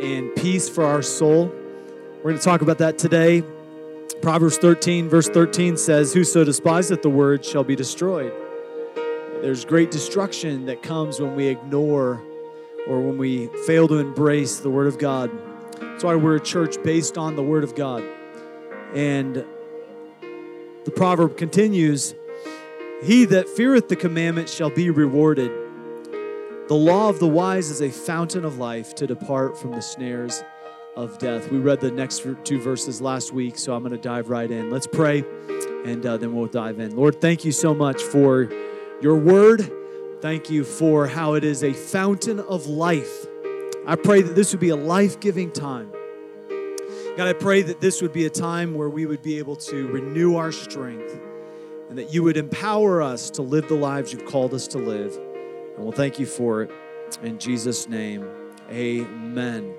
and peace for our soul. We're going to talk about that today. Proverbs 13, verse 13 says, Whoso despiseth the word shall be destroyed. There's great destruction that comes when we ignore or when we fail to embrace the word of God. That's why we're a church based on the word of God. And the proverb continues He that feareth the commandment shall be rewarded. The law of the wise is a fountain of life to depart from the snares of death. We read the next two verses last week, so I'm going to dive right in. Let's pray, and uh, then we'll dive in. Lord, thank you so much for your word. Thank you for how it is a fountain of life. I pray that this would be a life giving time. God, I pray that this would be a time where we would be able to renew our strength and that you would empower us to live the lives you've called us to live. And we'll thank you for it. In Jesus' name, amen.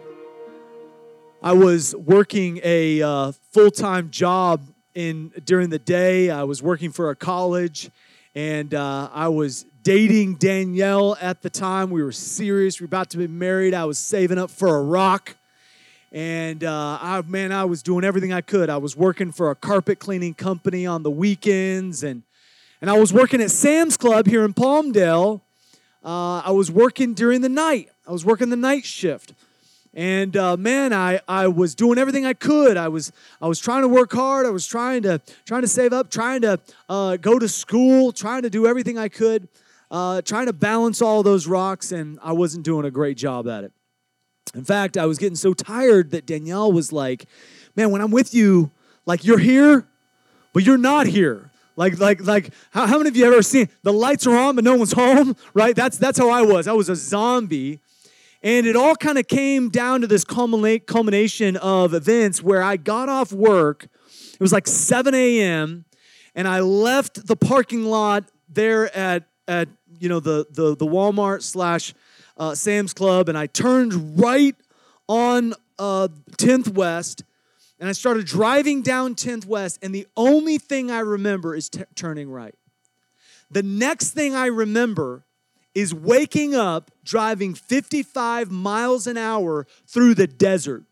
I was working a uh, full time job in during the day. I was working for a college, and uh, I was dating Danielle at the time. We were serious. We were about to be married. I was saving up for a rock. And uh, I, man, I was doing everything I could. I was working for a carpet cleaning company on the weekends, and and I was working at Sam's Club here in Palmdale. Uh, I was working during the night. I was working the night shift, and uh, man, I, I was doing everything I could. I was I was trying to work hard. I was trying to trying to save up, trying to uh, go to school, trying to do everything I could, uh, trying to balance all those rocks, and I wasn't doing a great job at it. In fact, I was getting so tired that Danielle was like, Man, when I'm with you, like you're here, but you're not here. Like, like, like, how, how many of you ever seen the lights are on, but no one's home? Right? That's that's how I was. I was a zombie. And it all kind of came down to this culmination of events where I got off work. It was like 7 a.m. and I left the parking lot there at at you know the the, the Walmart slash uh, Sam's Club, and I turned right on uh, 10th West, and I started driving down 10th West, and the only thing I remember is t- turning right. The next thing I remember is waking up driving 55 miles an hour through the desert.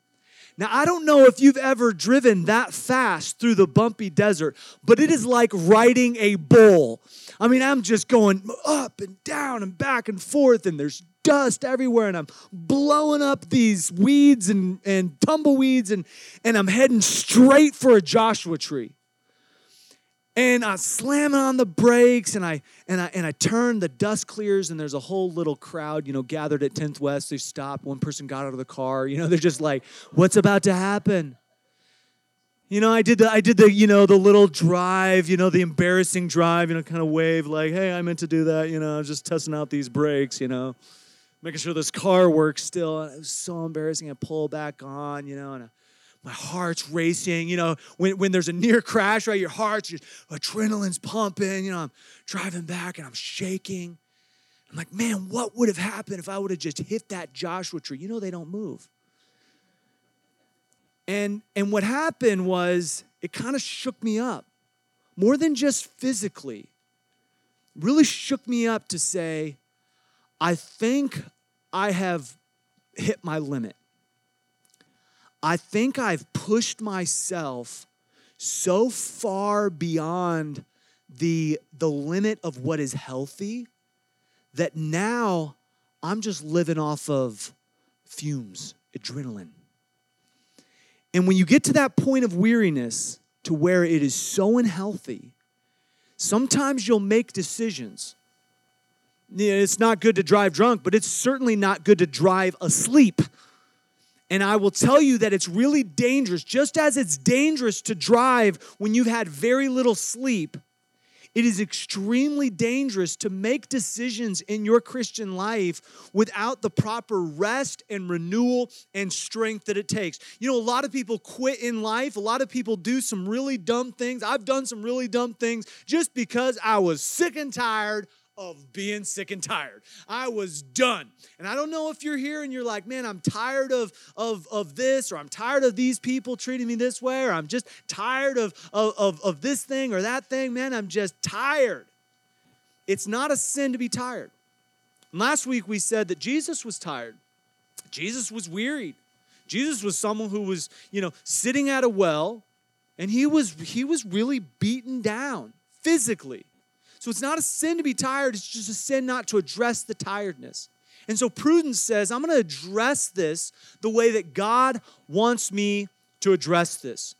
Now, I don't know if you've ever driven that fast through the bumpy desert, but it is like riding a bull. I mean, I'm just going up and down and back and forth, and there's dust everywhere and I'm blowing up these weeds and, and tumbleweeds and, and I'm heading straight for a Joshua tree. And I slam on the brakes and I and I and I turn, the dust clears, and there's a whole little crowd, you know, gathered at 10th West. They stopped. One person got out of the car. You know, they're just like, what's about to happen? You know, I did the I did the, you know, the little drive, you know, the embarrassing drive, you know, kind of wave like, hey, I meant to do that, you know, just testing out these brakes, you know making sure this car works still. it was so embarrassing. I pull back on, you know, and I, my heart's racing. You know, when, when there's a near crash, right, your heart's just adrenaline's pumping. You know, I'm driving back and I'm shaking. I'm like, man, what would have happened if I would have just hit that Joshua tree? You know, they don't move. And and what happened was it kind of shook me up, more than just physically. Really shook me up to say, I think I have hit my limit. I think I've pushed myself so far beyond the, the limit of what is healthy that now I'm just living off of fumes, adrenaline. And when you get to that point of weariness to where it is so unhealthy, sometimes you'll make decisions it's not good to drive drunk, but it's certainly not good to drive asleep. And I will tell you that it's really dangerous, just as it's dangerous to drive when you've had very little sleep, it is extremely dangerous to make decisions in your Christian life without the proper rest and renewal and strength that it takes. You know, a lot of people quit in life, a lot of people do some really dumb things. I've done some really dumb things just because I was sick and tired of being sick and tired. I was done. And I don't know if you're here and you're like, man, I'm tired of, of, of this, or I'm tired of these people treating me this way, or I'm just tired of, of, of, this thing or that thing. Man, I'm just tired. It's not a sin to be tired. And last week we said that Jesus was tired. Jesus was wearied. Jesus was someone who was, you know, sitting at a well and he was he was really beaten down physically. So it's not a sin to be tired, it's just a sin not to address the tiredness. And so prudence says, I'm going to address this the way that God wants me to address this.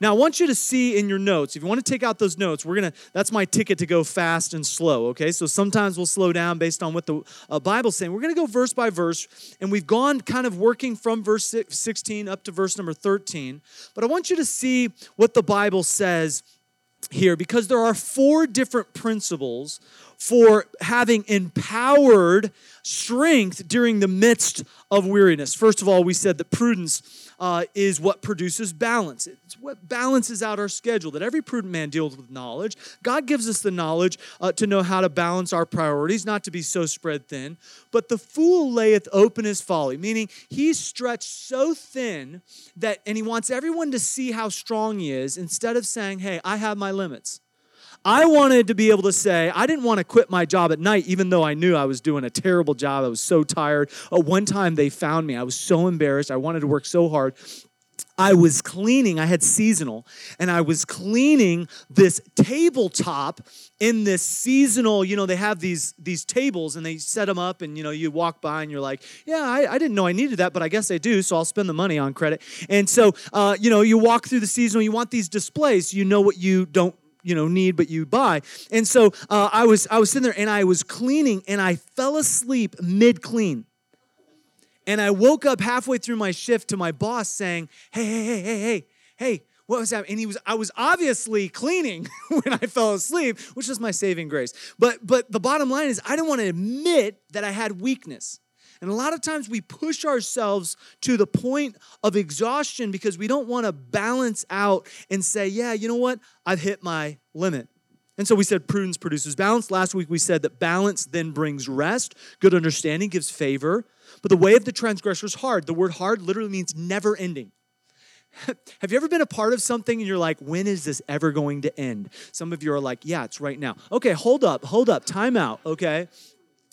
Now, I want you to see in your notes, if you want to take out those notes, we're going to, that's my ticket to go fast and slow, okay? So sometimes we'll slow down based on what the uh, Bible's saying. We're going to go verse by verse, and we've gone kind of working from verse 16 up to verse number 13. But I want you to see what the Bible says here because there are four different principles for having empowered strength during the midst of weariness. First of all, we said that prudence uh, is what produces balance. It's what balances out our schedule, that every prudent man deals with knowledge. God gives us the knowledge uh, to know how to balance our priorities, not to be so spread thin. But the fool layeth open his folly, meaning he's stretched so thin that, and he wants everyone to see how strong he is instead of saying, hey, I have my limits. I wanted to be able to say, I didn't want to quit my job at night, even though I knew I was doing a terrible job. I was so tired. Uh, one time they found me. I was so embarrassed. I wanted to work so hard. I was cleaning, I had seasonal, and I was cleaning this tabletop in this seasonal, you know, they have these these tables and they set them up and you know, you walk by and you're like, yeah, I, I didn't know I needed that, but I guess I do, so I'll spend the money on credit. And so uh, you know, you walk through the seasonal, you want these displays, you know what you don't you know need but you buy. And so uh, i was i was sitting there and i was cleaning and i fell asleep mid clean and i woke up halfway through my shift to my boss saying hey hey hey hey hey hey what was that and he was i was obviously cleaning when i fell asleep which was my saving grace. But but the bottom line is i didn't want to admit that i had weakness and a lot of times we push ourselves to the point of exhaustion because we don't want to balance out and say, yeah, you know what? I've hit my limit. And so we said prudence produces balance. Last week we said that balance then brings rest. Good understanding gives favor. But the way of the transgressor is hard. The word hard literally means never ending. Have you ever been a part of something and you're like, when is this ever going to end? Some of you are like, yeah, it's right now. Okay, hold up, hold up, time out, okay?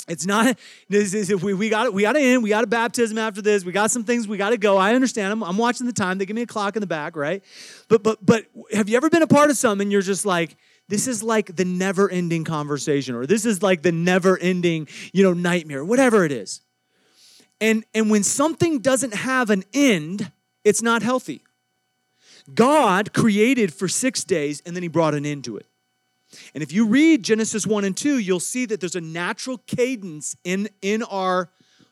It's not, this is, we, we got it. we got to end. We got a baptism after this. We got some things we got to go. I understand. I'm, I'm watching the time. They give me a clock in the back, right? But but but have you ever been a part of something and you're just like, this is like the never-ending conversation, or this is like the never-ending, you know, nightmare, whatever it is. And and when something doesn't have an end, it's not healthy. God created for six days and then he brought an end to it. And if you read Genesis 1 and 2, you'll see that there's a natural cadence in, in our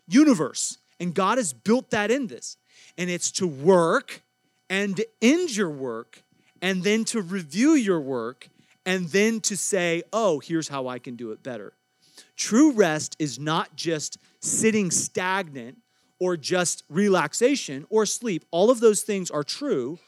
universe. And God has built that in this. And it's to work and to end your work, and then to review your work, and then to say, oh, here's how I can do it better. True rest is not just sitting stagnant or just relaxation or sleep. All of those things are true,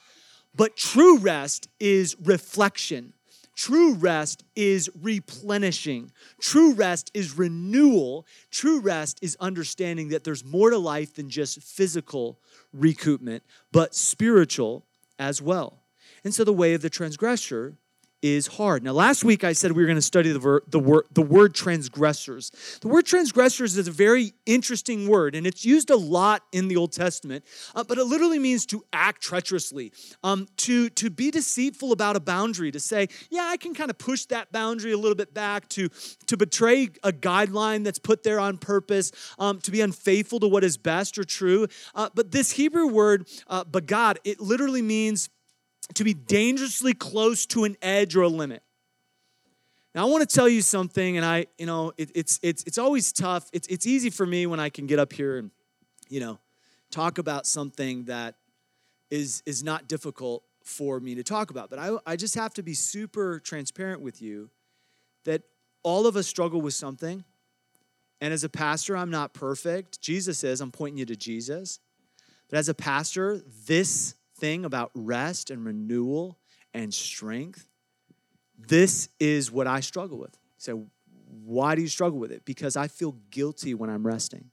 but true rest is reflection True rest is replenishing. True rest is renewal. True rest is understanding that there's more to life than just physical recoupment, but spiritual as well. And so the way of the transgressor is hard. Now, last week I said we were going to study the, ver- the, word, the word transgressors. The word transgressors is a very interesting word, and it's used a lot in the Old Testament, uh, but it literally means to act treacherously, um, to, to be deceitful about a boundary, to say, yeah, I can kind of push that boundary a little bit back, to, to betray a guideline that's put there on purpose, um, to be unfaithful to what is best or true. Uh, but this Hebrew word, uh, bagad, it literally means to be dangerously close to an edge or a limit. Now I want to tell you something, and I, you know, it, it's it's it's always tough. It's it's easy for me when I can get up here and, you know, talk about something that is is not difficult for me to talk about. But I I just have to be super transparent with you that all of us struggle with something. And as a pastor, I'm not perfect. Jesus is, I'm pointing you to Jesus. But as a pastor, this thing about rest and renewal and strength, this is what I struggle with. So, why do you struggle with it? Because I feel guilty when I'm resting.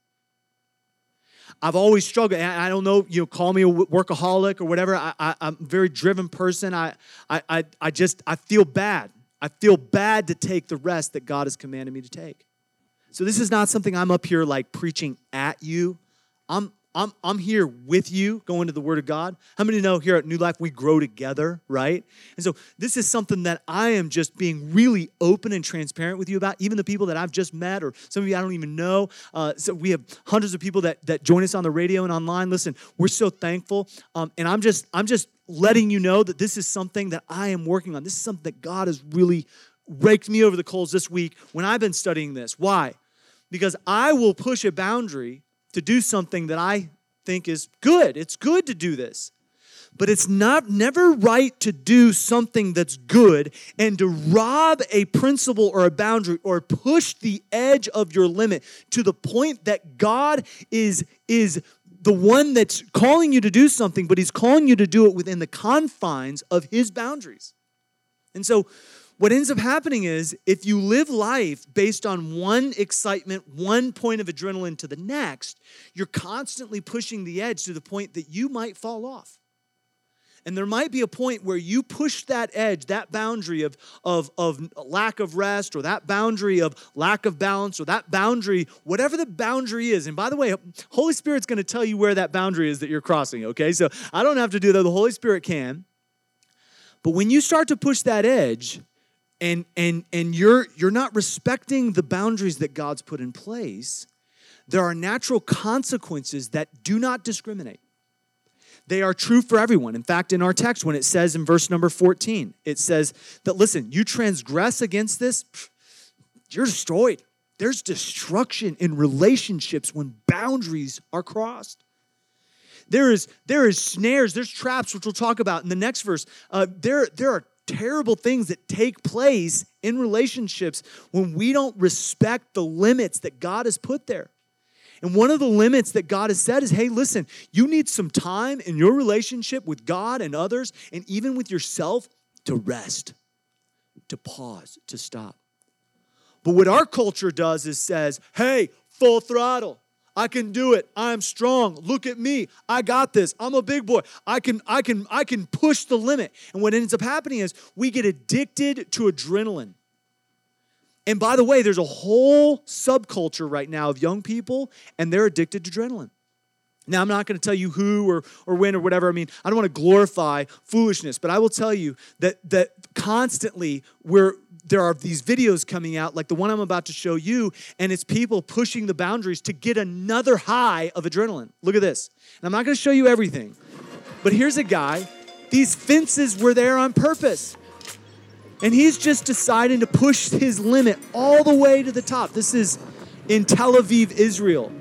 I've always struggled. I don't know, you know, call me a workaholic or whatever. I, am a very driven person. I, I, I just, I feel bad. I feel bad to take the rest that God has commanded me to take. So this is not something I'm up here like preaching at you. I'm, I'm, I'm here with you going to the Word of God. How many know here at New Life we grow together, right? And so this is something that I am just being really open and transparent with you about, even the people that I've just met or some of you I don't even know. Uh, so we have hundreds of people that, that join us on the radio and online. Listen, we're so thankful. Um, and I'm just, I'm just letting you know that this is something that I am working on. This is something that God has really raked me over the coals this week when I've been studying this. Why? Because I will push a boundary to do something that I think is good. It's good to do this. But it's not never right to do something that's good and to rob a principle or a boundary or push the edge of your limit to the point that God is is the one that's calling you to do something, but he's calling you to do it within the confines of his boundaries. And so what ends up happening is if you live life based on one excitement, one point of adrenaline to the next, you're constantly pushing the edge to the point that you might fall off. And there might be a point where you push that edge, that boundary of, of, of lack of rest, or that boundary of lack of balance, or that boundary, whatever the boundary is. And by the way, Holy Spirit's going to tell you where that boundary is that you're crossing, okay? So I don't have to do that, the Holy Spirit can. But when you start to push that edge, and and and you're you're not respecting the boundaries that God's put in place, there are natural consequences that do not discriminate. They are true for everyone. In fact, in our text, when it says in verse number 14, it says that, listen, you transgress against this, you're destroyed. There's destruction in relationships when boundaries are crossed. There is, there is snares, there's traps, which we'll talk about in the next verse. Uh, there, there are terrible things that take place in relationships when we don't respect the limits that God has put there. And one of the limits that God has said is hey, listen, you need some time in your relationship with God and others, and even with yourself, to rest, to pause, to stop. But what our culture does is says, hey, full throttle. I can do it. I'm strong. Look at me. I got this. I'm a big boy. I can I can I can push the limit. And what ends up happening is we get addicted to adrenaline. And by the way, there's a whole subculture right now of young people and they're addicted to adrenaline. Now, I'm not going to tell you who or, or when or whatever. I mean, I don't want to glorify foolishness, but I will tell you that, that constantly we're, there are these videos coming out, like the one I'm about to show you, and it's people pushing the boundaries to get another high of adrenaline. Look at this. And I'm not to show you everything, but here's a guy. These fences were there on purpose. And he's just deciding to push his limit all the way to the top. This is in Tel Aviv, Israel.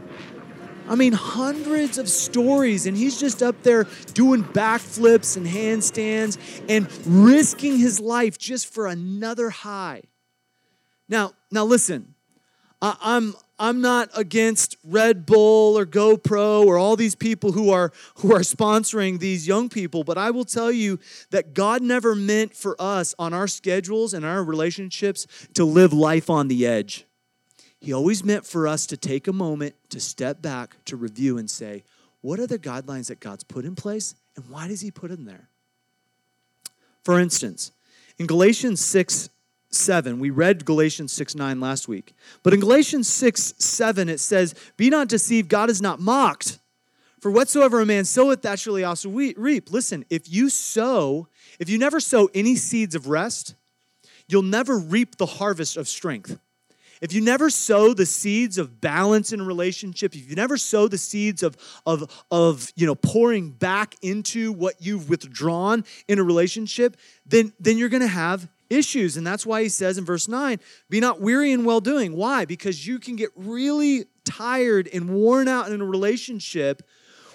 I mean, hundreds of stories, and he's just up there doing backflips and handstands and risking his life just for another high. Now, now listen, I, I'm I'm not against Red Bull or GoPro or all these people who are who are sponsoring these young people, but I will tell you that God never meant for us on our schedules and our relationships to live life on the edge. He always meant for us to take a moment to step back, to review and say, what are the guidelines that God's put in place and why does He put them there? For instance, in Galatians 6 7, we read Galatians 6 9 last week. But in Galatians 6 7, it says, Be not deceived, God is not mocked. For whatsoever a man soweth, that shall he also reap. Listen, if you sow, if you never sow any seeds of rest, you'll never reap the harvest of strength. If you never sow the seeds of balance in a relationship, if you never sow the seeds of, of, of you know, pouring back into what you've withdrawn in a relationship, then, then you're going to have issues. And that's why he says in verse 9, be not weary in well doing. Why? Because you can get really tired and worn out in a relationship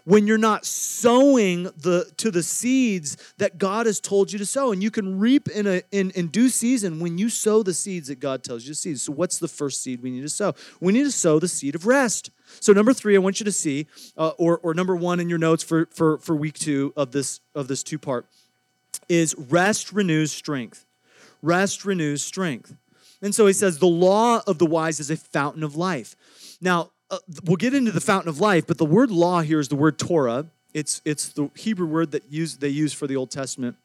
when you're not sowing the to the seeds that God has told you to sow. And you can reap in a in, in due season when you sow the seeds that God tells you to seed. So what's the first seed we need to sow? We need to sow the seed of rest. So number three, I want you to see, uh, or, or number one in your notes for, for, for week two of this of this two part, is rest renews strength. Rest renews strength. And so he says, the law of the wise is a fountain of life. Now, uh, we'll get into the fountain of life, but the word law here is the word Torah. It's, it's the Hebrew word that use, they use for the Old Testament.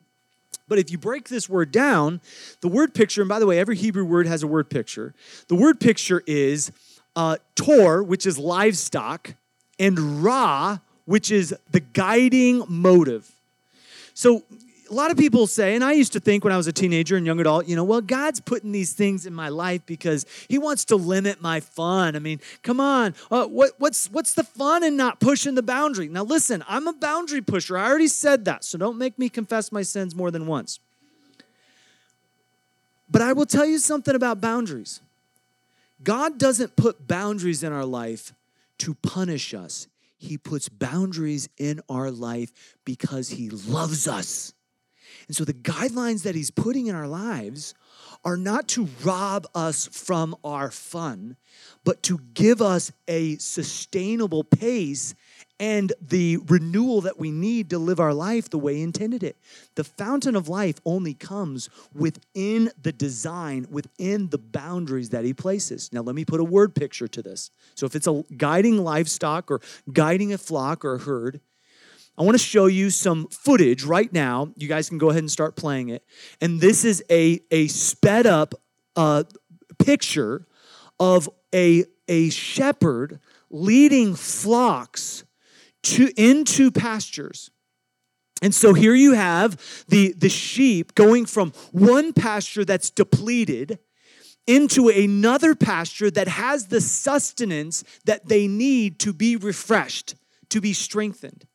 But if you break this word down, the word picture, and by the way, every Hebrew word has a word picture. The word picture is uh, Tor, which is livestock, and Ra, which is the guiding motive. So a lot of people say, and I used to think when I was a teenager and young adult, you know, well, God's putting these things in my life because He wants to limit my fun. I mean, come on, uh, what, what's what's the fun in not pushing the boundary? Now, listen, I'm a boundary pusher. I already said that, so don't make me confess my sins more than once. But I will tell you something about boundaries. God doesn't put boundaries in our life to punish us. He puts boundaries in our life because He loves us. And so the guidelines that he's putting in our lives are not to rob us from our fun, but to give us a sustainable pace and the renewal that we need to live our life the way intended it. The fountain of life only comes within the design, within the boundaries that he places. Now, let me put a word picture to this. So, if it's a guiding livestock or guiding a flock or a herd, I want to show you some footage right now. You guys can go ahead and start playing it. And this is a, a sped up uh, picture of a, a shepherd leading flocks to, into pastures. And so here you have the, the sheep going from one pasture that's depleted into another pasture that has the sustenance that they need to be refreshed, to be strengthened.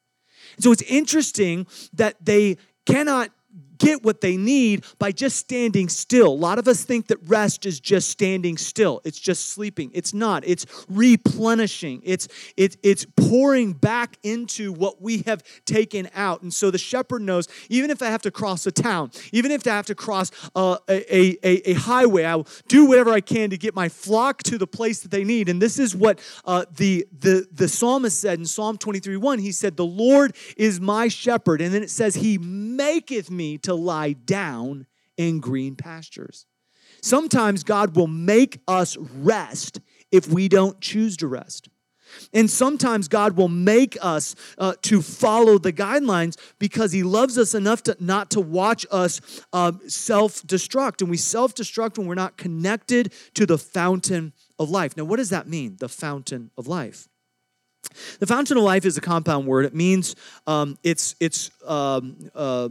So it's interesting that they cannot get what they need by just standing still. A lot of us think that rest is just standing still. It's just sleeping. It's not. It's replenishing. It's it's it's pouring back into what we have taken out. And so the shepherd knows even if I have to cross a town, even if I have to cross uh, a, a, a highway, I will do whatever I can to get my flock to the place that they need. And this is what uh, the, the, the psalmist said in Psalm 23 1. He said, The Lord is my shepherd. And then it says, He maketh me to lie down in green pastures. Sometimes God will make us rest if we don't choose to rest. And sometimes God will make us uh, to follow the guidelines because He loves us enough to not to watch us uh, self destruct. And we self destruct when we're not connected to the fountain of life. Now, what does that mean, the fountain of life? The fountain of life is a compound word. It means um, it's it's um, uh,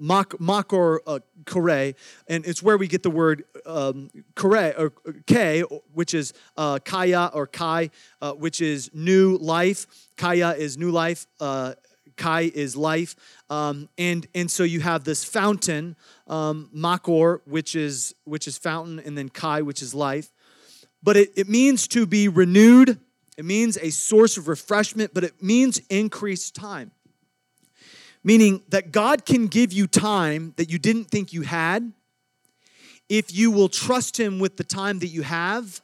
makor uh, kore, and it's where we get the word um, kore or k, which is uh, kaya or kai, uh, which is new life. Kaya is new life. Uh, kai is life, um, and and so you have this fountain, um, makor, which is which is fountain, and then kai, which is life. But it, it means to be renewed. It means a source of refreshment, but it means increased time meaning that God can give you time that you didn't think you had if you will trust Him with the time that you have,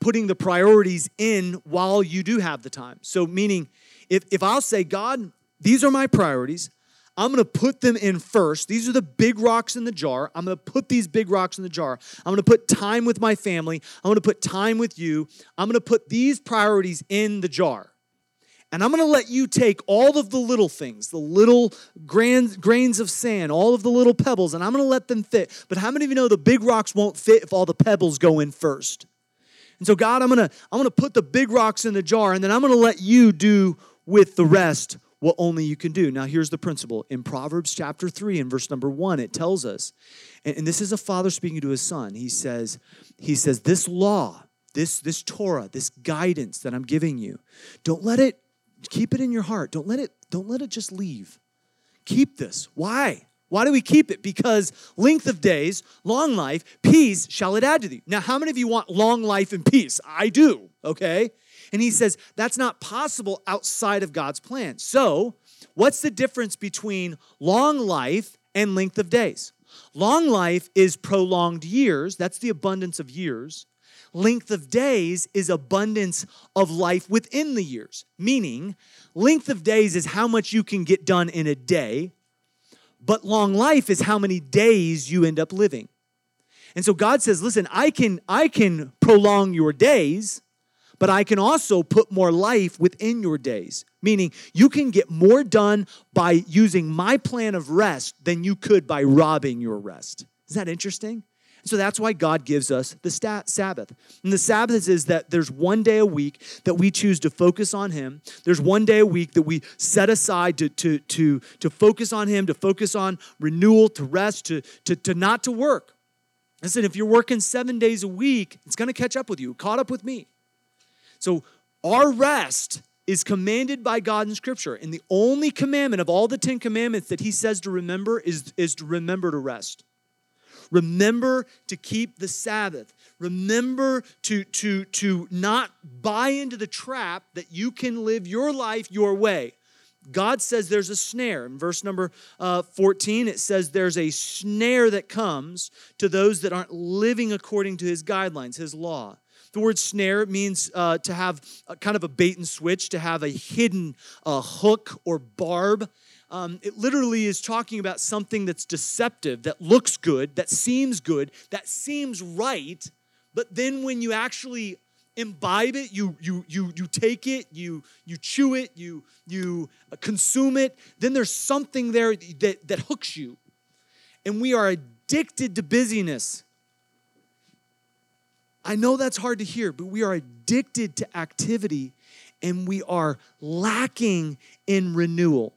putting the priorities in while you do have the time. So, meaning, if, if I'll say, God, these are my priorities, I'm gonna put them in first. These are the big rocks in the jar. I'm gonna put these big rocks in the jar. I'm gonna put time with my family. I'm gonna put time with you. I'm gonna put these priorities in the jar. And I'm going to let you take all of the little things, the little grand, grains of sand, all of the little pebbles, and I'm going to let them fit. But how many of you know the big rocks won't fit if all the pebbles go in first? And so, God, I'm going to I'm going to put the big rocks in the jar, and then I'm going to let you do with the rest what only you can do. Now, here's the principle. In Proverbs chapter 3 and verse number 1, it tells us, and, and this is a father speaking to his son. He says, he says, this law, this, this Torah, this guidance that I'm giving you, don't let it Keep it in your heart. Don't let it, don't let it just leave. Keep this. Why? Why do we keep it? Because length of days, long life, peace shall it add to thee. Now, how many of you want long life and peace? I do, okay? And he says that's not possible outside of God's plan. So, what's the difference between long life and length of days? Long life is prolonged years, that's the abundance of years. Length of days is abundance of life within the years, meaning length of days is how much you can get done in a day, but long life is how many days you end up living. And so God says, listen, I can I can prolong your days, but I can also put more life within your days. Meaning you can get more done by using my plan of rest than you could by robbing your rest. Is that interesting? So that's why God gives us the Sabbath. And the Sabbath is that there's one day a week that we choose to focus on Him. There's one day a week that we set aside to, to, to, to focus on Him, to focus on renewal, to rest, to, to, to not to work. Listen, if you're working seven days a week, it's going to catch up with you. Caught up with me. So our rest is commanded by God in Scripture. And the only commandment of all the Ten Commandments that He says to remember is, is to remember to rest. Remember to keep the Sabbath. Remember to, to, to not buy into the trap that you can live your life your way. God says there's a snare. In verse number uh, 14, it says there's a snare that comes to those that aren't living according to his guidelines, his law. The word snare means uh, to have kind of a bait and switch, to have a hidden uh, hook or barb. Um, it literally is talking about something that's deceptive, that looks good, that seems good, that seems right, but then when you actually imbibe it you you you you take it you you chew it you you consume it then there's something there that that hooks you and we are addicted to busyness I know that's hard to hear, but we are addicted to activity and we are lacking in renewal.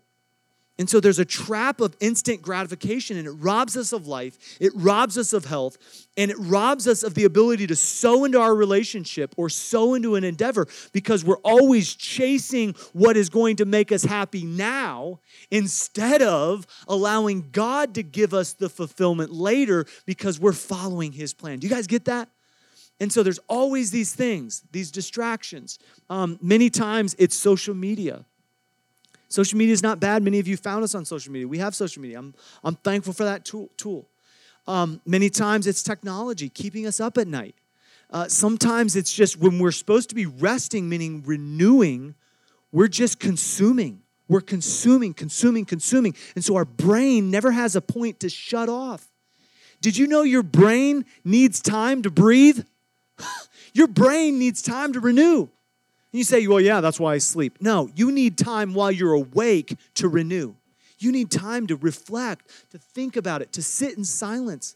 And so there's a trap of instant gratification and it robs us of life, it robs us of health, and it robs us of the ability to sow into our relationship or sow into an endeavor because we're always chasing what is going to make us happy now instead of allowing God to give us the fulfillment later because we're following His plan. Do you guys get that? And so there's always these things, these distractions. Um, many times it's social media. Social media is not bad. Many of you found us on social media. We have social media. I'm, I'm thankful for that tool. tool. Um, many times it's technology keeping us up at night. Uh, sometimes it's just when we're supposed to be resting, meaning renewing, we're just consuming. We're consuming, consuming, consuming. And so our brain never has a point to shut off. Did you know your brain needs time to breathe? Your brain needs time to renew. And you say, well, yeah, that's why I sleep. No, you need time while you're awake to renew. You need time to reflect, to think about it, to sit in silence.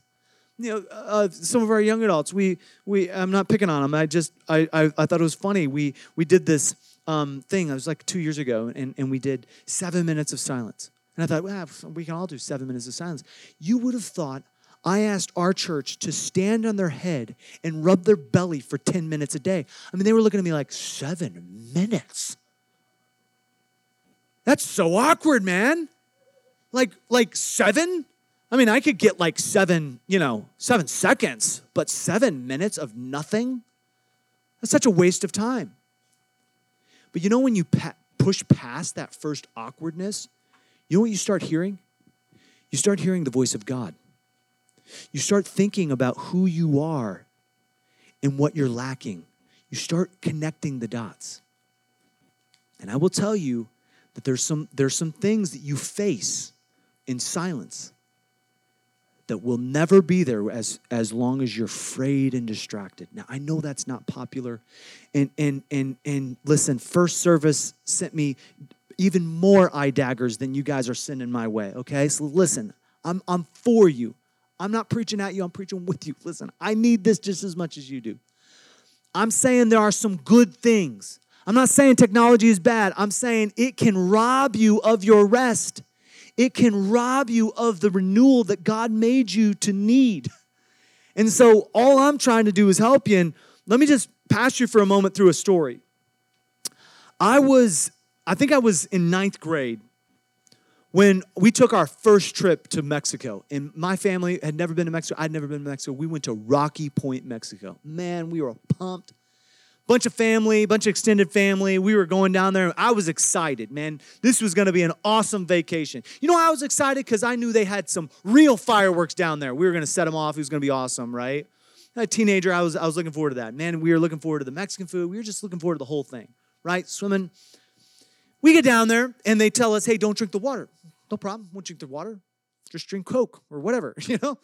You know, uh, uh some of our young adults, we, we, I'm not picking on them. I just, I, I, I thought it was funny. We, we did this um, thing, it was like two years ago, and, and we did seven minutes of silence. And I thought, well, we can all do seven minutes of silence. You would have thought I asked our church to stand on their head and rub their belly for 10 minutes a day. I mean, they were looking at me like, seven minutes? That's so awkward, man. Like, like seven? I mean, I could get like seven, you know, seven seconds, but seven minutes of nothing? That's such a waste of time. But you know, when you pa- push past that first awkwardness, you know what you start hearing? You start hearing the voice of God. You start thinking about who you are and what you're lacking. You start connecting the dots. And I will tell you that there's some, there's some things that you face in silence that will never be there as, as long as you're afraid and distracted. Now, I know that's not popular. And, and, and, and listen, first service sent me even more eye daggers than you guys are sending my way, okay? So listen, I'm, I'm for you. I'm not preaching at you, I'm preaching with you. Listen, I need this just as much as you do. I'm saying there are some good things. I'm not saying technology is bad. I'm saying it can rob you of your rest. It can rob you of the renewal that God made you to need. And so all I'm trying to do is help you. And let me just pass you for a moment through a story. I was, I think I was in ninth grade when we took our first trip to Mexico, and my family had never been to Mexico, I'd never been to Mexico. We went to Rocky Point, Mexico. Man, we were pumped. bunch of family, bunch of extended family. We were going down there. I was excited, man. This was to be an awesome vacation. You know, I was excited because I knew they had some real fireworks down there. We were to set them off. It was to be awesome, right? A teenager, I was I was looking forward to that. Man, we were looking forward to the Mexican food. We were just looking forward to the whole thing, right? Swimming. We get down there and they tell us, "Hey, don't drink the water." No problem. Won't drink the water. Just drink Coke or whatever, you know.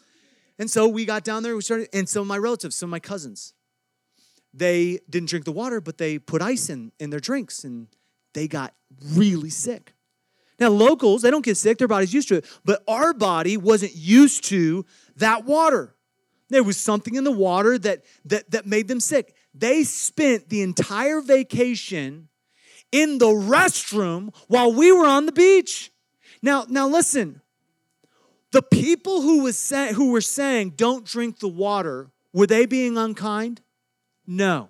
And so we got down there. We started, and some of my relatives, some of my cousins, they didn't drink the water, but they put ice in in their drinks, and they got really sick. Now, locals, they don't get sick, their body's used to it, but our body wasn't used to that water. There was something in the water that, that, that made them sick. They spent the entire vacation in the restroom while we were on the beach. Now, now listen, the people who, was say, who were saying, don't drink the water, were they being unkind? No.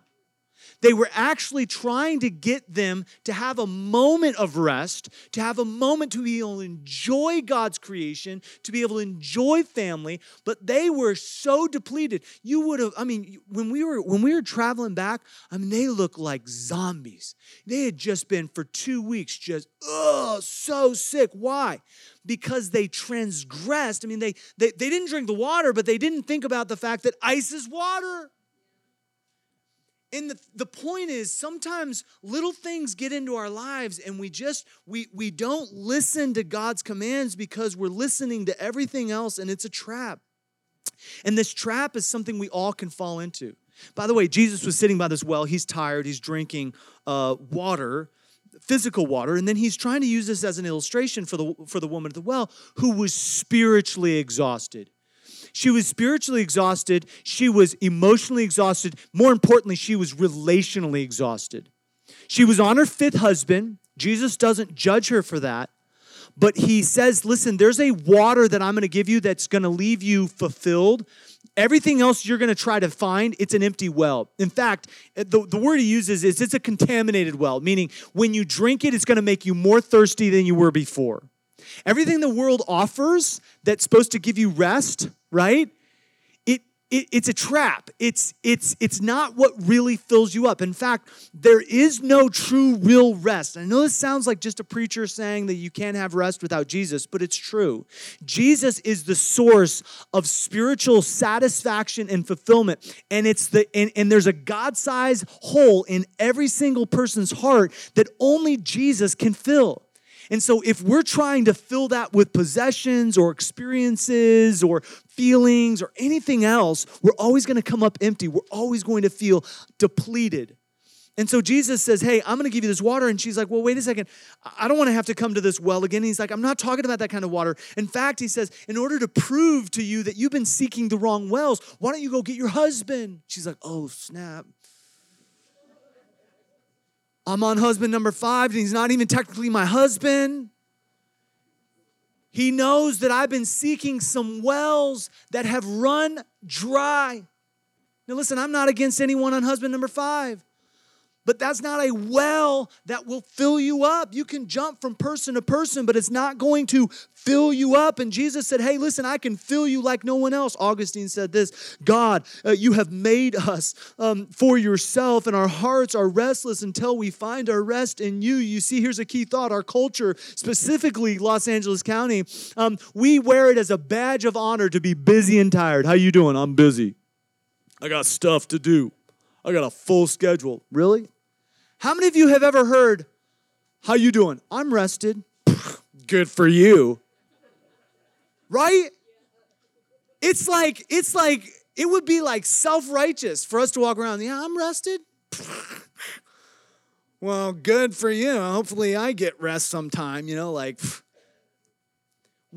They were actually trying to get them to have a moment of rest, to have a moment to be able to enjoy God's creation, to be able to enjoy family, but they were so depleted. You would have, I mean, when we were when we were traveling back, I mean, they looked like zombies. They had just been for two weeks, just oh, so sick. Why? Because they transgressed. I mean, they, they they didn't drink the water, but they didn't think about the fact that ice is water. And the, the point is sometimes little things get into our lives and we just we we don't listen to God's commands because we're listening to everything else and it's a trap. And this trap is something we all can fall into. By the way, Jesus was sitting by this well. He's tired. He's drinking uh, water, physical water, and then he's trying to use this as an illustration for the for the woman at the well who was spiritually exhausted. She was spiritually exhausted. She was emotionally exhausted. More importantly, she was relationally exhausted. She was on her fifth husband. Jesus doesn't judge her for that. But he says, listen, there's a water that I'm going to give you that's going to leave you fulfilled. Everything else you're going to try to find, it's an empty well. In fact, the, the word he uses is it's a contaminated well, meaning when you drink it, it's going to make you more thirsty than you were before. Everything the world offers that's supposed to give you rest, right? It, it, it's a trap. It's, it's, it's not what really fills you up. In fact, there is no true, real rest. I know this sounds like just a preacher saying that you can't have rest without Jesus, but it's true. Jesus is the source of spiritual satisfaction and fulfillment. And it's the and, and there's a God-sized hole in every single person's heart that only Jesus can fill. And so, if we're trying to fill that with possessions or experiences or feelings or anything else, we're always going to come up empty. We're always going to feel depleted. And so Jesus says, Hey, I'm going to give you this water. And she's like, Well, wait a second. I don't want to have to come to this well again. And he's like, I'm not talking about that kind of water. In fact, he says, In order to prove to you that you've been seeking the wrong wells, why don't you go get your husband? She's like, Oh, snap. I'm on husband number five, and he's not even technically my husband. He knows that I've been seeking some wells that have run dry. Now, listen, I'm not against anyone on husband number five but that's not a well that will fill you up. You can jump from person to person, but it's not going to fill you up. And Jesus said, Hey, listen, I can fill you like no one else. Augustine said this God, uh, you have made us um, for yourself, and our hearts are restless until we find our rest in you. You see, here's a key thought our culture, specifically Los Angeles County, um, we wear it as a badge of honor to be busy and tired. How you doing? I'm busy. I got stuff to do. I got a full schedule. Really? How many of you have ever heard, how you doing? I'm rested. Good for you. Right? It's like, it's like, it would be like self-righteous for us to walk around, yeah, I'm rested. well, good for you. Hopefully I get rest sometime, you know, like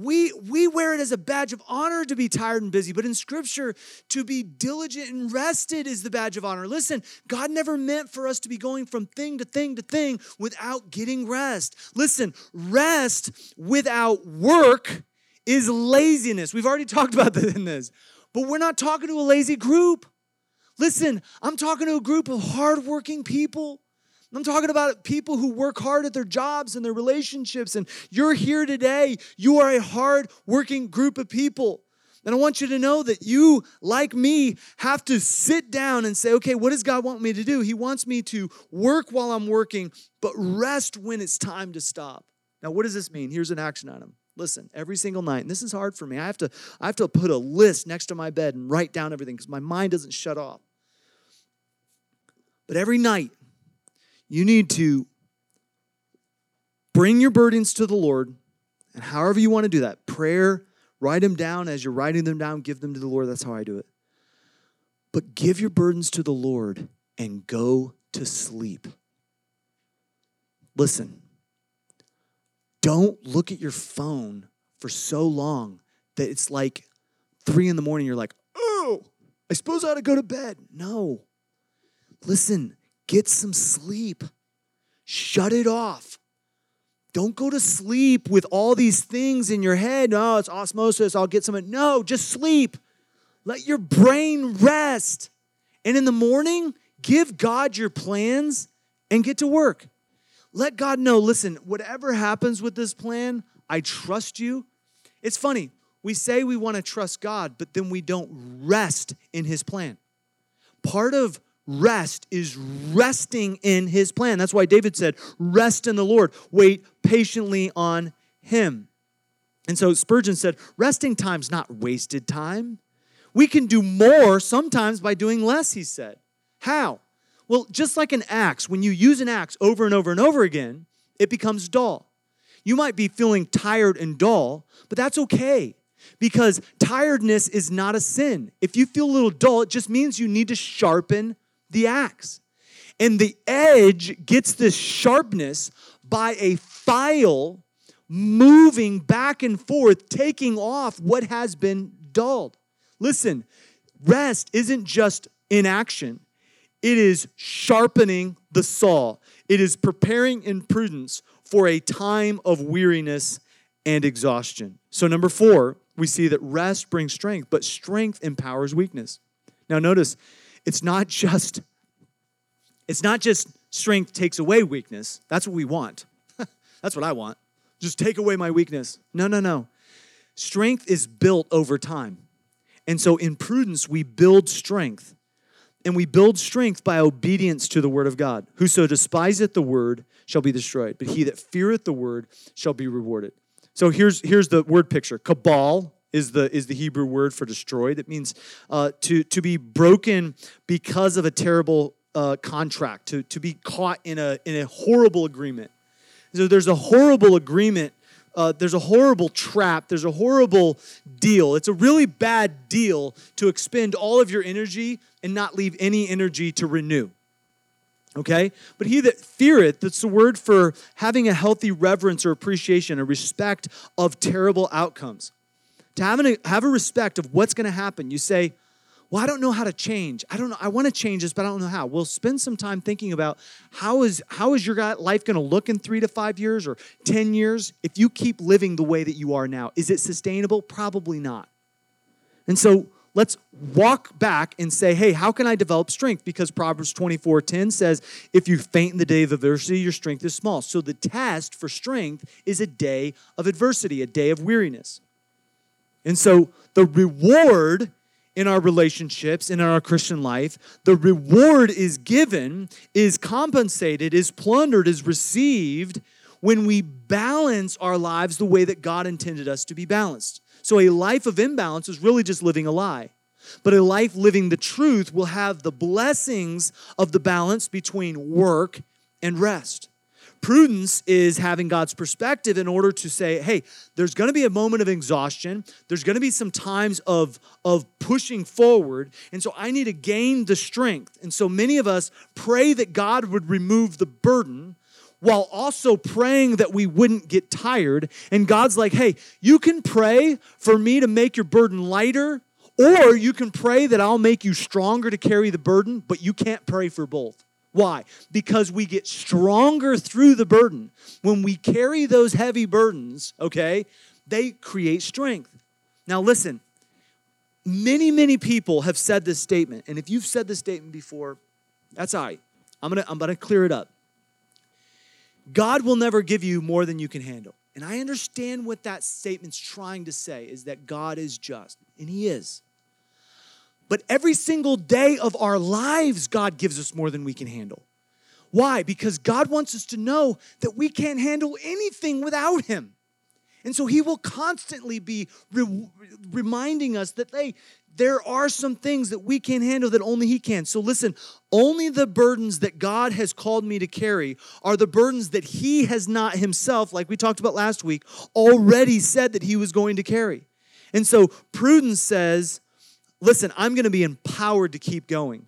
we, we wear it as a badge of honor to be tired and busy, but in scripture, to be diligent and rested is the badge of honor. Listen, God never meant for us to be going from thing to thing to thing without getting rest. Listen, rest without work is laziness. We've already talked about that in this, but we're not talking to a lazy group. Listen, I'm talking to a group of hardworking people I'm talking about people who work hard at their jobs and their relationships. And you're here today. You are a hard working group of people. And I want you to know that you, like me, have to sit down and say, okay, what does God want me to do? He wants me to work while I'm working, but rest when it's time to stop. Now, what does this mean? Here's an action item. Listen, every single night, and this is hard for me. I have to, I have to put a list next to my bed and write down everything because my mind doesn't shut off. But every night, you need to bring your burdens to the Lord, and however you want to do that, prayer, Write them down as you're writing them down, give them to the Lord. That's how I do it. But give your burdens to the Lord and go to sleep. Listen, don't look at your phone for so long that it's like three in the morning. You're like, oh, I suppose I ought to go to bed. No. Listen, get some sleep. Shut it off. Don't go to sleep with all these things in your head. Oh, it's osmosis. I'll get some. No, just sleep. Let your brain rest. And in the morning, give God your plans and get to work. Let God know listen, whatever happens with this plan, I trust you. It's funny. We say we want to trust God, but then we don't rest in his plan. Part of rest is resting in his plan. That's why David said, Rest in the Lord, wait patiently on him. And so Spurgeon said, Resting time's not wasted time. We can do more sometimes by doing less, he said. How? Well, just like an axe, when you use an axe over and over and over again, it becomes dull. You might be feeling tired and dull, but that's okay because tiredness is not a sin. If you feel a little dull, it just means you need to sharpen the axe. And the edge gets this sharpness by a file moving back and forth, taking off what has been dulled. Listen, rest isn't just inaction, it is sharpening the saw, it is preparing in prudence for a time of weariness and exhaustion. So, number four, we see that rest brings strength, but strength empowers weakness. Now, notice it's not just it's not just strength takes away weakness. That's what we want. That's what I want. Just take away my weakness. No, no, no. Strength is built over time. And so in prudence, we build strength. And we build strength by obedience to the word of God. Whoso despiseth the word shall be destroyed, but he that feareth the word shall be rewarded. So here's, here's the word picture. Cabal is the is the Hebrew word for destroyed. It means uh, to to be broken because of a terrible uh, contract, to to be caught in a in a horrible agreement. So there's a horrible agreement. Uh, there's a horrible trap. There's a horrible deal. It's a really bad deal to expend all of your energy and not leave any energy to renew. Okay? But he that feareth, that's the word for having a healthy reverence or appreciation, a respect of terrible outcomes to have, an, have a respect of what's going to happen. You say, well, I don't know how to change. I don't know. I want to change this, but I don't know how. Well, spend some time thinking about how is how is your life going to look in three to five years or ten years if you keep living the way that you are now. Is it sustainable? Probably not. And so let's walk back and say, hey, how can I develop strength? Because Proverbs 24 10 says, if you faint in the day of adversity, your strength is small. So the test for strength is a day of adversity, a day of weariness. And so the reward in our relationships, in our Christian life, the reward is given, is compensated, is plundered, is received when we balance our lives the way that God intended us to be balanced. So a life of imbalance is really just living a lie. But a life living the truth will have the blessings of the balance between work and rest. Prudence is having God's perspective in order to say, hey, there's going to be a moment of exhaustion. There's going to be some times of, of pushing forward. And so I need to gain the strength. And so many of us pray that God would remove the burden while also praying that we wouldn't get tired. And God's like, hey, you can pray for me to make your burden lighter, or you can pray that I'll make you stronger to carry the burden, but you can't pray for both. Why? Because we get stronger through the burden. When we carry those heavy burdens, okay, they create strength. Now, listen, many, many people have said this statement. And if you've said this statement before, that's all right. I'm gonna, I'm gonna clear it up. God will never give you more than you can handle. And I understand what that statement's trying to say is that God is just, and He is. But every single day of our lives, God gives us more than we can handle. Why? Because God wants us to know that we can't handle anything without Him. And so He will constantly be re- reminding us that, hey, there are some things that we can't handle that only He can. So listen, only the burdens that God has called me to carry are the burdens that He has not Himself, like we talked about last week, already said that He was going to carry. And so prudence says, listen, I'm going to be empowered to keep going.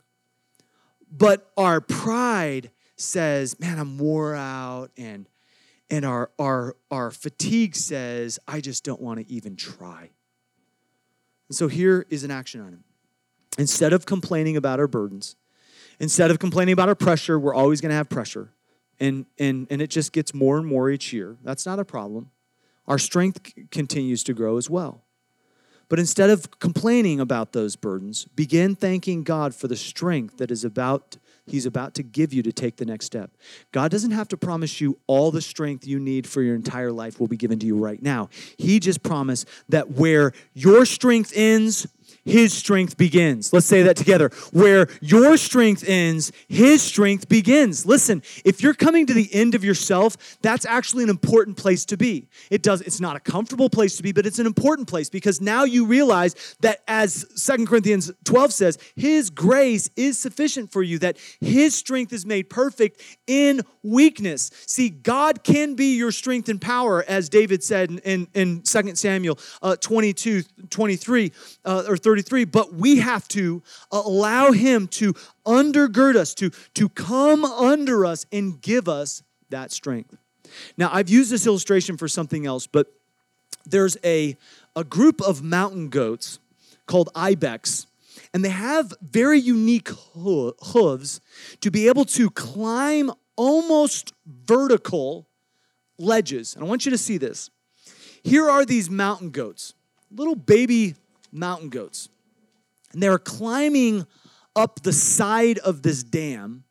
But our pride says, man, I'm wore out and and our our our fatigue says, I just don't want to even try. And so here is an action item. Instead of complaining about our burdens, instead of complaining about our pressure, we're always going to have pressure. And, and, and it just gets more and more each year. That's not a problem. Our strength c- continues to grow as well. But instead of complaining about those burdens, begin thanking God for the strength that is about he's about to give you to take the next step. God doesn't have to promise you all the strength you need for your entire life will be given to you right now. He just promised that where your strength ends, his strength begins. Let's say that together. Where your strength ends, his strength begins. Listen, if you're coming to the end of yourself, that's actually an important place to be. It does it's not a comfortable place to be, but it's an important place because now you realize that as Second Corinthians 12 says, his grace is sufficient for you that his strength is made perfect in weakness. See, God can be your strength and power as David said in in, in 2 Samuel uh, 22 23 uh, or 33, but we have to allow him to undergird us, to, to come under us and give us that strength. Now, I've used this illustration for something else, but there's a, a group of mountain goats called ibex, and they have very unique ho- hooves to be able to climb almost vertical ledges. And I want you to see this. Here are these mountain goats, little baby mountain goats. And they're climbing up the side of this dam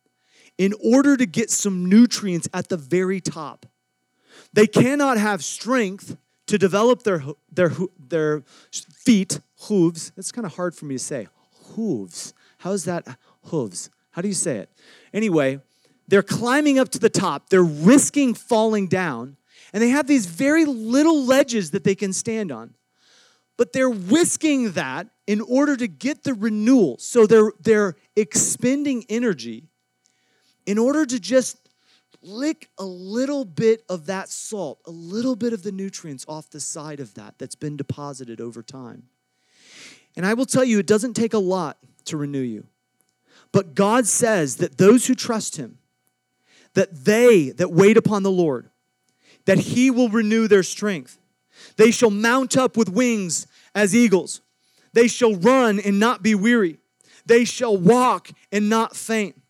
in order to get some nutrients at the very top. They cannot have strength to develop their, their, their feet, hooves. That's kind of hard for me to say. Hooves. How's that? Hooves. How do you say it? Anyway, they're climbing up to the top. They're risking falling down. And they have these very little ledges that they can stand on. But they're whisking that in order to get the renewal. So they're, they're expending energy in order to just lick a little bit of that salt, a little bit of the nutrients off the side of that that's been deposited over time. And I will tell you, it doesn't take a lot to renew you. But God says that those who trust Him, that they that wait upon the Lord, that He will renew their strength. They shall mount up with wings as eagles. They shall run and not be weary. They shall walk and not faint.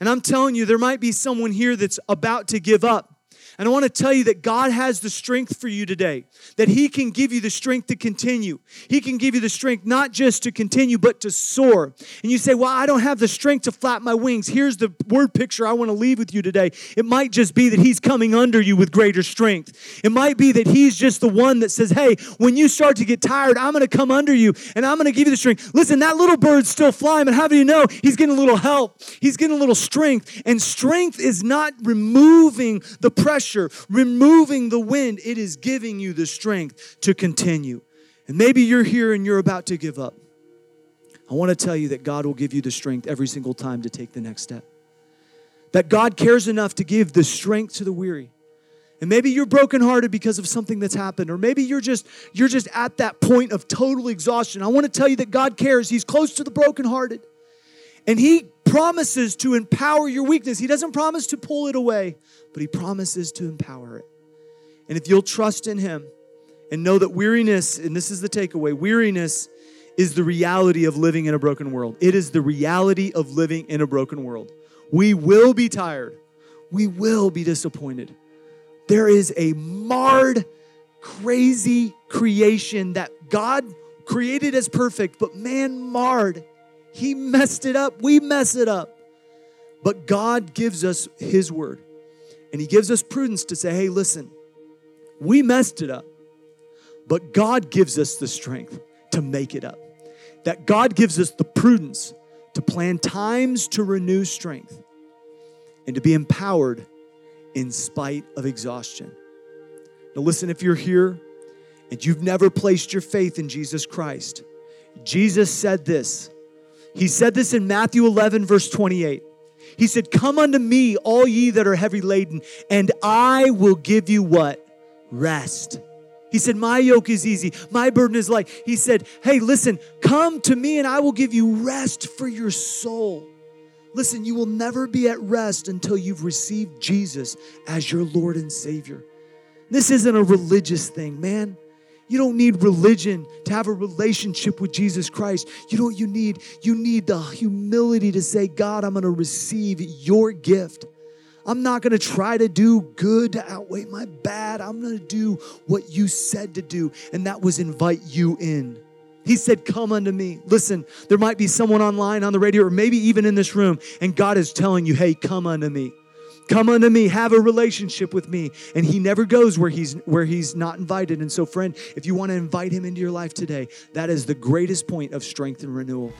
And I'm telling you, there might be someone here that's about to give up. And I want to tell you that God has the strength for you today, that He can give you the strength to continue. He can give you the strength not just to continue, but to soar. And you say, Well, I don't have the strength to flap my wings. Here's the word picture I want to leave with you today. It might just be that He's coming under you with greater strength. It might be that He's just the one that says, Hey, when you start to get tired, I'm going to come under you and I'm going to give you the strength. Listen, that little bird's still flying, but how do you know? He's getting a little help, He's getting a little strength. And strength is not removing the pressure pressure, removing the wind, it is giving you the strength to continue. And maybe you're here and you're about to give up. I want to tell you that God will give you the strength every single time to take the next step. That God cares enough to give the strength to the weary. And maybe you're brokenhearted because of something that's happened, or maybe you're just you're just at that point of total exhaustion. I want to tell you that God cares. He's close to the brokenhearted. And He promises to empower your weakness. He doesn't promise to pull it away, but He promises to empower it. And if you'll trust in Him and know that weariness, and this is the takeaway weariness is the reality of living in a broken world. It is the reality of living in a broken world. We will be tired, we will be disappointed. There is a marred, crazy creation that God created as perfect, but man marred. He messed it up. We mess it up. But God gives us His word. And He gives us prudence to say, hey, listen, We messed it up. But God gives us the strength to make it up. That God gives us the prudence to plan times to renew strength and to be empowered in spite of exhaustion. Now, listen, if you're here and you've never placed your faith in Jesus Christ, Jesus said this. He said this in Matthew 11, verse 28. He said, Come unto me, all ye that are heavy laden, and I will give you what? Rest. He said, My yoke is easy, my burden is light. He said, Hey, listen, come to me, and I will give you rest for your soul. Listen, you will never be at rest until you've received Jesus as your Lord and Savior. This isn't a religious thing, man. You don't need religion to have a relationship with Jesus Christ. You know what you need? You need the humility to say, God, I'm going to receive your gift. I'm not going to try to do good to outweigh my bad. I'm going to do what you said to do, and that was invite you in. He said, Come unto me. Listen, there might be someone online on the radio or maybe even in this room, and God is telling you, Hey, come unto me. Come unto me, have a relationship with me. And he never goes where he's where he's not invited. And so, friend, if you want to invite him into your life today, that is the greatest point of strength and renewal.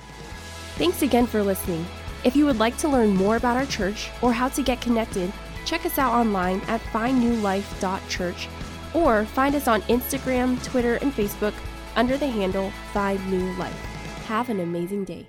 Thanks again for listening. If you would like to learn more about our church or how to get connected, check us out online at findnewlife.church or find us on Instagram, Twitter, and Facebook under the handle Find New Life. Have an amazing day.